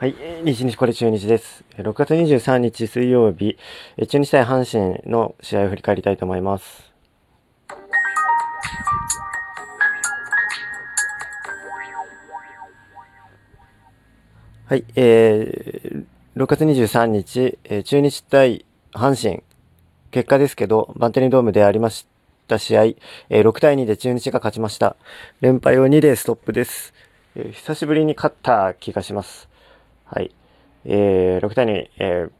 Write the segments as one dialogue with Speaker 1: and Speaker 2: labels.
Speaker 1: はい、日日これ中日です。6月23日水曜日、中日対阪神の試合を振り返りたいと思います。はい、えー、6月23日、え中日対阪神、結果ですけど、バンテリンドームでありました試合、え、6対2で中日が勝ちました。連敗を2でストップです。久しぶりに勝った気がします。はい。えー、6対2、えー、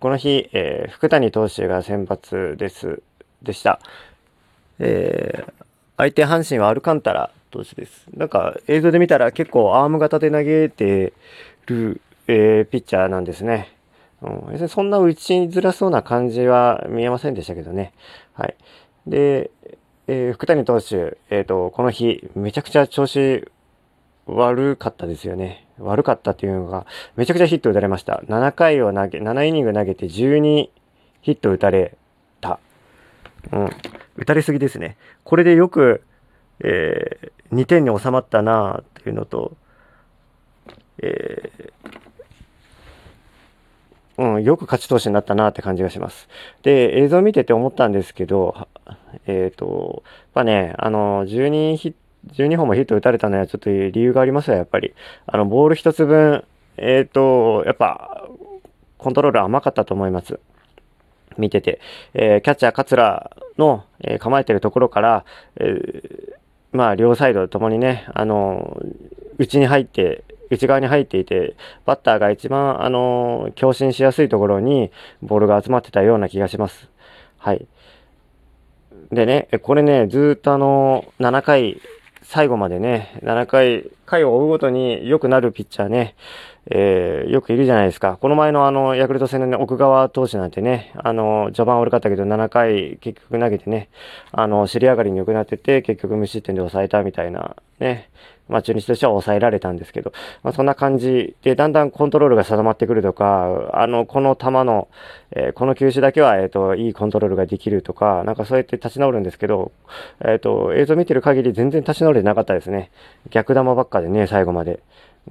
Speaker 1: この日、えー、福谷投手が先発です、でした。えー、相手阪神はアルカンタラ投手です。なんか映像で見たら結構アーム型で投げてる、えー、ピッチャーなんですね。うん、そんな打ちづらそうな感じは見えませんでしたけどね。はい。で、えー、福谷投手、えっ、ー、と、この日、めちゃくちゃ調子悪かったですよね。悪かったっていうのが、めちゃくちゃヒット打たれました。7回を投げ、7イニング投げて12ヒット打たれた。うん。打たれすぎですね。これでよく、えー、2点に収まったなっていうのと、えー、うん、よく勝ち投手になったなって感じがします。で、映像を見てて思ったんですけど、えっ、ー、と、まあね、あの、12ヒット、12本もヒット打たれたのはちょっと理由がありますよ、やっぱり。あの、ボール一つ分、えっ、ー、と、やっぱ、コントロール甘かったと思います。見てて。えー、キャッチャー桂の、えー、構えてるところから、えー、まあ、両サイドともにね、あの、内に入って、内側に入っていて、バッターが一番、あの、強振しやすいところにボールが集まってたような気がします。はい。でね、これね、ずっとあの、7回最後までね、7回、回を追うごとに良くなるピッチャーね、えー、よくいるじゃないですか。この前のあの、ヤクルト戦の、ね、奥川投手なんてね、あの、序盤悪かったけど7回結局投げてね、あの、尻上がりに良くなってて、結局無失点で抑えたみたいな、ね、まあ中日としては抑えられたんですけど、まあそんな感じで、だんだんコントロールが定まってくるとか、あの、この球の、えー、この球種だけは、えっ、ー、と、いいコントロールができるとか、なんかそうやって立ち直るんですけど、えっ、ー、と、映像見てる限り全然立ち直れてなかったですね。逆球ばっかでね、最後まで。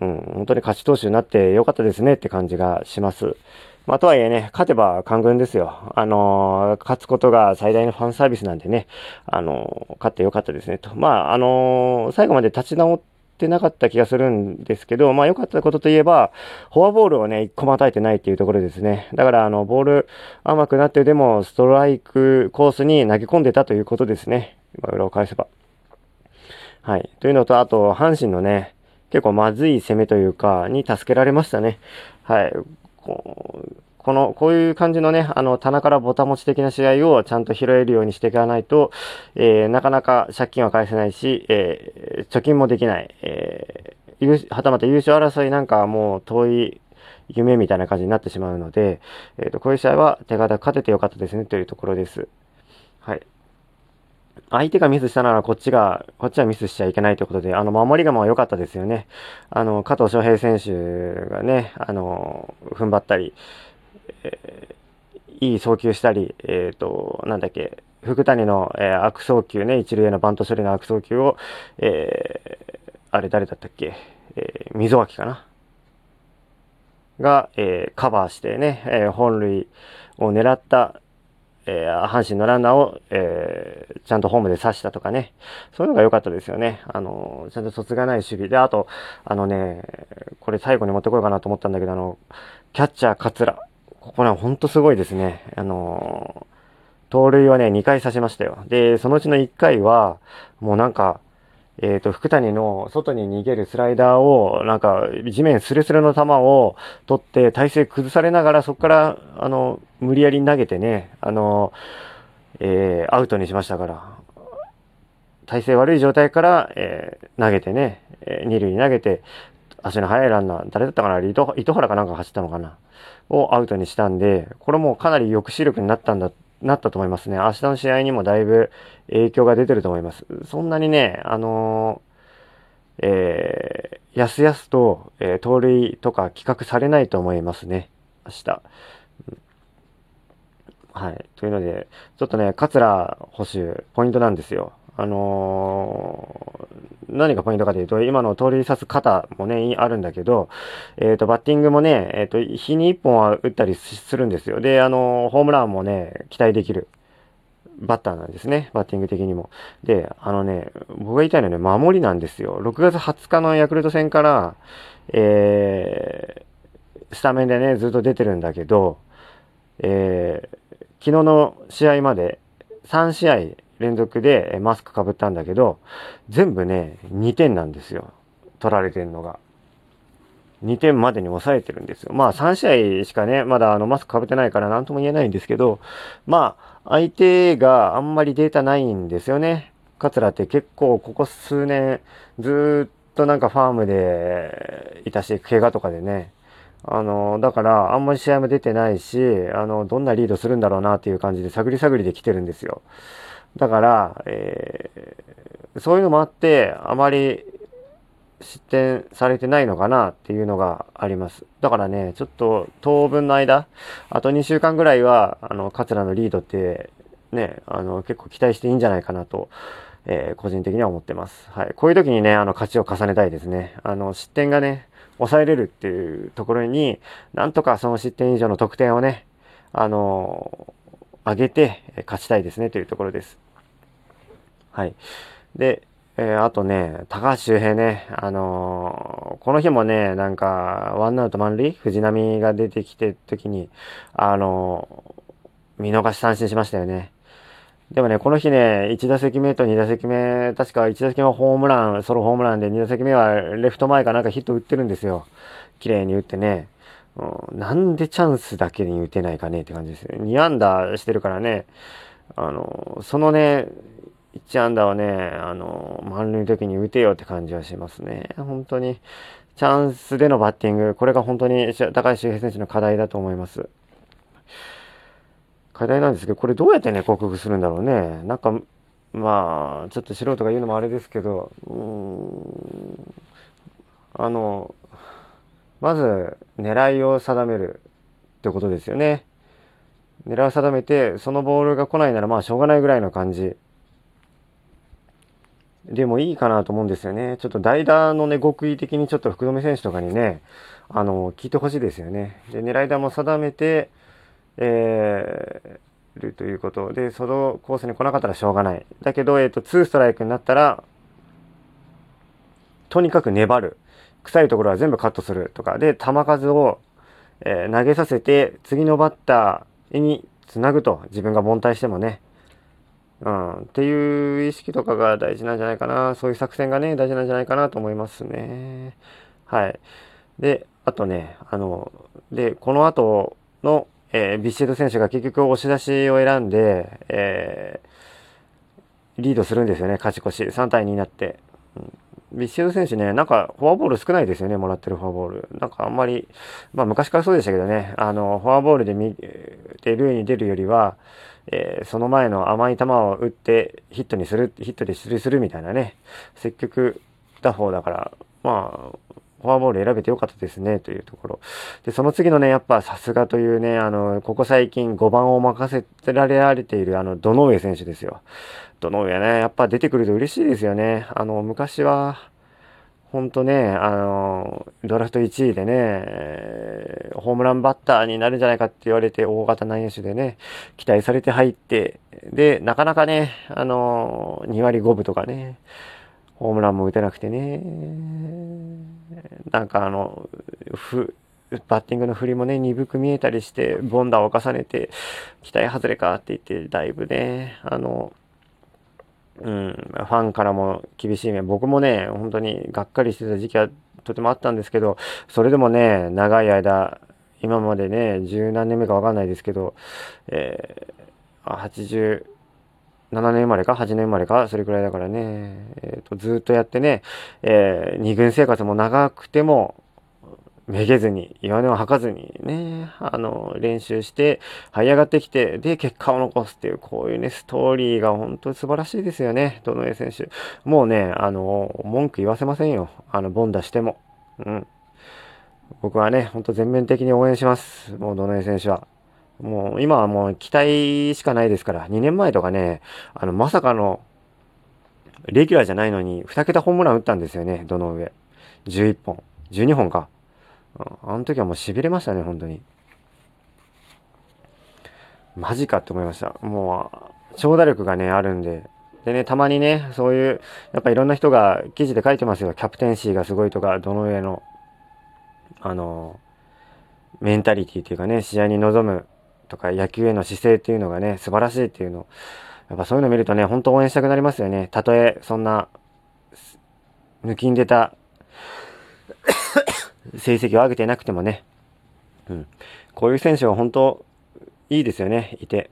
Speaker 1: うん、本当に勝ち投手になってよかったですねって感じがします。まあ、とはいえね、勝てば官軍ですよ。あのー、勝つことが最大のファンサービスなんでね、あのー、勝ってよかったですねと。まあ、あのー、最後まで立ち直ってなかった気がするんですけど、まあ、良かったことといえば、フォアボールをね、一個も与えてないっていうところですね。だから、あの、ボール甘くなってでも、ストライクコースに投げ込んでたということですね。今、裏を返せば。はい。というのと、あと、阪神のね、結構まずい攻めというか、に助けられましたね。はい。こう、この、こういう感じのね、あの、棚からボタ持ち的な試合をちゃんと拾えるようにしていかないと、えー、なかなか借金は返せないし、えー、貯金もできない。えー、はたまた優勝争いなんかはもう遠い夢みたいな感じになってしまうので、えっ、ー、と、こういう試合は手堅く勝ててよかったですねというところです。はい。相手がミスしたならこっちが、こっちはミスしちゃいけないということで、あの、守りが良かったですよね。あの、加藤翔平選手がね、あの、踏ん張ったり、えー、いい送球したり、えっ、ー、と、なんだっけ、福谷の、えー、悪送球ね、一塁へのバント処理の悪送球を、えー、あれ誰だったっけ、えー、溝脇かな？が、えー、カバーしてね、えー、本塁を狙ったえー、阪神のランナーを、えー、ちゃんとホームで刺したとかね。そういうのが良かったですよね。あの、ちゃんと卒がない守備で、あと、あのね、これ最後に持ってこようかなと思ったんだけど、あの、キャッチャー桂。ここね、ほんとすごいですね。あの、盗塁はね、2回刺しましたよ。で、そのうちの1回は、もうなんか、えっ、ー、と、福谷の外に逃げるスライダーを、なんか、地面スレスレの球を取って、体勢崩されながら、そこから、あの、無理やり投げてね、あの、えー、アウトにしましたから、体勢悪い状態から、えー、投げてね、えー、二塁に投げて、足の速いランナー、誰だったかな糸糸原かなんか走ったのかなをアウトにしたんで、これもかなり抑止力になったんだなったと思いますね。明日の試合にもだいぶ影響が出てると思います。そんなにね、あのー、えー、やすやすと、えー、盗塁とか企画されないと思いますね。明日。はい。というので、ちょっとね、桂捕手、ポイントなんですよ。あのー、何がポイントかというと、今の通り刺す肩もね、あるんだけど、えっ、ー、と、バッティングもね、えっ、ー、と、日に1本は打ったりするんですよ。で、あのホームランもね、期待できる。バッターなんですね。バッティング的にも。で、あのね、僕が言いたいのはね、守りなんですよ。6月20日のヤクルト戦から、えー、スタメンでね、ずっと出てるんだけど、えー、昨日の試合まで3試合連続でマスクかぶったんだけど、全部ね、2点なんですよ。取られてんのが。2点までに抑えてるんですよ。まあ3試合しかね、まだあのマスクかぶってないから何とも言えないんですけど、まあ相手があんまりデータないんですよね。桂って結構ここ数年ずっとなんかファームでいたし、怪我とかでね。あの、だからあんまり試合も出てないし、あの、どんなリードするんだろうなっていう感じで探り探りで来てるんですよ。だから、えー、そういうのもあって、あまり失点されてないのかなっていうのがあります。だからね、ちょっと当分の間、あと2週間ぐらいは、あの、桂のリードって、ね、あの、結構期待していいんじゃないかなと、えー、個人的には思ってます。はい。こういう時にね、あの、勝ちを重ねたいですね。あの、失点がね、抑えれるっていうところに、なんとかその失点以上の得点をね、あの上げて勝ちたいですねというところです。はい。で、えー、あとね、高橋周平ね、あのー、この日もね、なんか、ワンアウト満塁藤波が出てきてる時に、あのー、見逃し三振しましたよね。でもね、この日ね、1打席目と2打席目、確か1打席目はホームラン、ソロホームランで、2打席目はレフト前かなんかヒット打ってるんですよ。綺麗に打ってね。うん、なんでチャンスだけに打てないかねって感じですよ。2安打してるからね、あの、そのね、1安打はね、あの、満塁の時に打てよって感じはしますね。本当に。チャンスでのバッティング、これが本当に高橋周平選手の課題だと思います。課題なんですけど、これどうやってね、克服するんだろうね。なんか、まあ、ちょっと素人が言うのもあれですけど、うん、あの、まず、狙いを定めるってことですよね。狙いを定めて、そのボールが来ないならまあしょうがないぐらいの感じ。でもいいかなと思うんですよね。ちょっと代打のね、極意的にちょっと福留選手とかにね、あの、聞いてほしいですよね。で、狙い球も定めて、えー、るということで、そのコースに来なかったらしょうがない。だけど、えっ、ー、と、2ストライクになったら、とにかく粘る。臭いところは全部カットするとか。で、球数を、えー、投げさせて、次のバッターにつなぐと。自分が凡退してもね。うん、っていう意識とかが大事なんじゃないかな。そういう作戦がね、大事なんじゃないかなと思いますね。はい。で、あとね、あの、で、この後の、えー、ビシェド選手が結局押し出しを選んで、えー、リードするんですよね、勝ち越し。3対2になって。ビシェド選手ね、なんかフォアボール少ないですよね、もらってるフォアボール。なんかあんまり、まあ昔からそうでしたけどね、あの、フォアボールで見て塁に出るよりは、えー、その前の甘い球を打ってヒットにする、ヒットで出塁するみたいなね、積極打法だから、まあ、フォアボール選べてよかったですね、というところ。で、その次のね、やっぱさすがというね、あの、ここ最近5番を任せられている、あの、堂上選手ですよ。堂上ね、やっぱ出てくると嬉しいですよね。あの、昔は、ほんとね、あの、ドラフト1位でね、ホームランバッターになるんじゃないかって言われて、大型内野手でね、期待されて入って、で、なかなかね、あの、2割5分とかね、ホームランも打てなくてね、なんかあの、ふ、バッティングの振りもね、鈍く見えたりして、ボンダーを重ねて、期待外れかって言って、だいぶね、あの、うん、ファンからも厳しい面、僕もね、本当にがっかりしてた時期はとてもあったんですけど、それでもね、長い間、今までね、十何年目かわかんないですけど、えー、80、7年生まれか8年生まれかそれくらいだからね、えーと、ずっとやってね、えー、2軍生活も長くてもめげずに弱音を吐かずにねあの練習して這い上がってきてで結果を残すっていうこういうねストーリーが本当に素晴らしいですよね。堂上選手。もうねあの文句言わせませんよ。あのボンダしても。うん。僕はねほんと全面的に応援します。もう堂上選手は。もう今はもう期待しかないですから、2年前とかね、あの、まさかのレギュラーじゃないのに、2桁ホームラン打ったんですよね、どの上。11本。12本か。あの時はもう痺れましたね、本当に。マジかって思いました。もう、長打力がね、あるんで。でね、たまにね、そういう、やっぱいろんな人が記事で書いてますよ。キャプテンシーがすごいとか、どの上の、あの、メンタリティっていうかね、試合に臨むとか、野球への姿勢っていうのがね、素晴らしいっていうの。やっぱそういうの見るとね、本当応援したくなりますよね。たとえ、そんな、抜きん出た 成績を上げてなくてもね、うん、こういう選手は本当いいですよね、いて。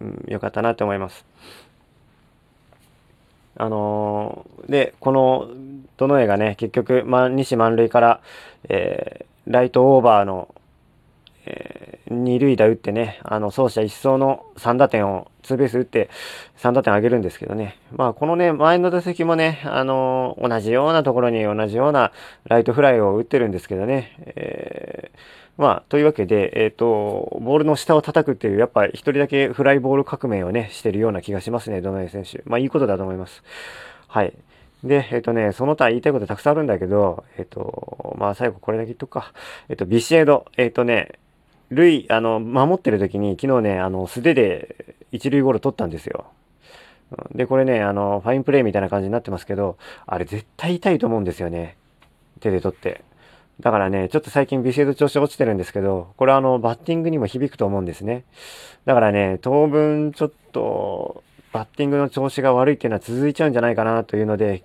Speaker 1: うん、よかったなって思います。あのー、で、この、どの絵がね、結局、ま、西満塁から、えー、ライトオーバーのえ、二塁打打ってね、あの、走者一掃の3打点を、ツーベース打って3打点上げるんですけどね。まあ、このね、前の打席もね、あのー、同じようなところに同じようなライトフライを打ってるんですけどね。えー、まあ、というわけで、えっ、と、ボールの下を叩くっていう、やっぱ一人だけフライボール革命をね、してるような気がしますね、ドナイ選手。まあ、いいことだと思います。はい。で、えっ、とね、その他言いたいことたくさんあるんだけど、えっ、と、まあ最後これだけ言っとくか。えっ、と、ビシエド。えっ、とね、塁、あの、守ってる時に昨日ね、あの、素手で一塁ゴロ取ったんですよ。で、これね、あの、ファインプレーみたいな感じになってますけど、あれ絶対痛いと思うんですよね。手で取って。だからね、ちょっと最近ビシエド調子落ちてるんですけど、これはあの、バッティングにも響くと思うんですね。だからね、当分ちょっと、バッティングの調子が悪いっていうのは続いちゃうんじゃないかなというので、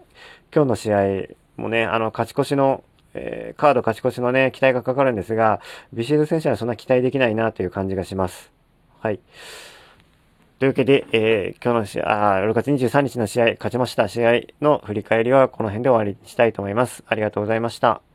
Speaker 1: 今日の試合もね、あの、勝ち越しのえー、カード勝ち越しのね、期待がかかるんですが、ビシエド選手はそんな期待できないなという感じがします。はい。というわけで、えー、今日の試合、あ6月23日の試合、勝ちました試合の振り返りはこの辺で終わりにしたいと思います。ありがとうございました。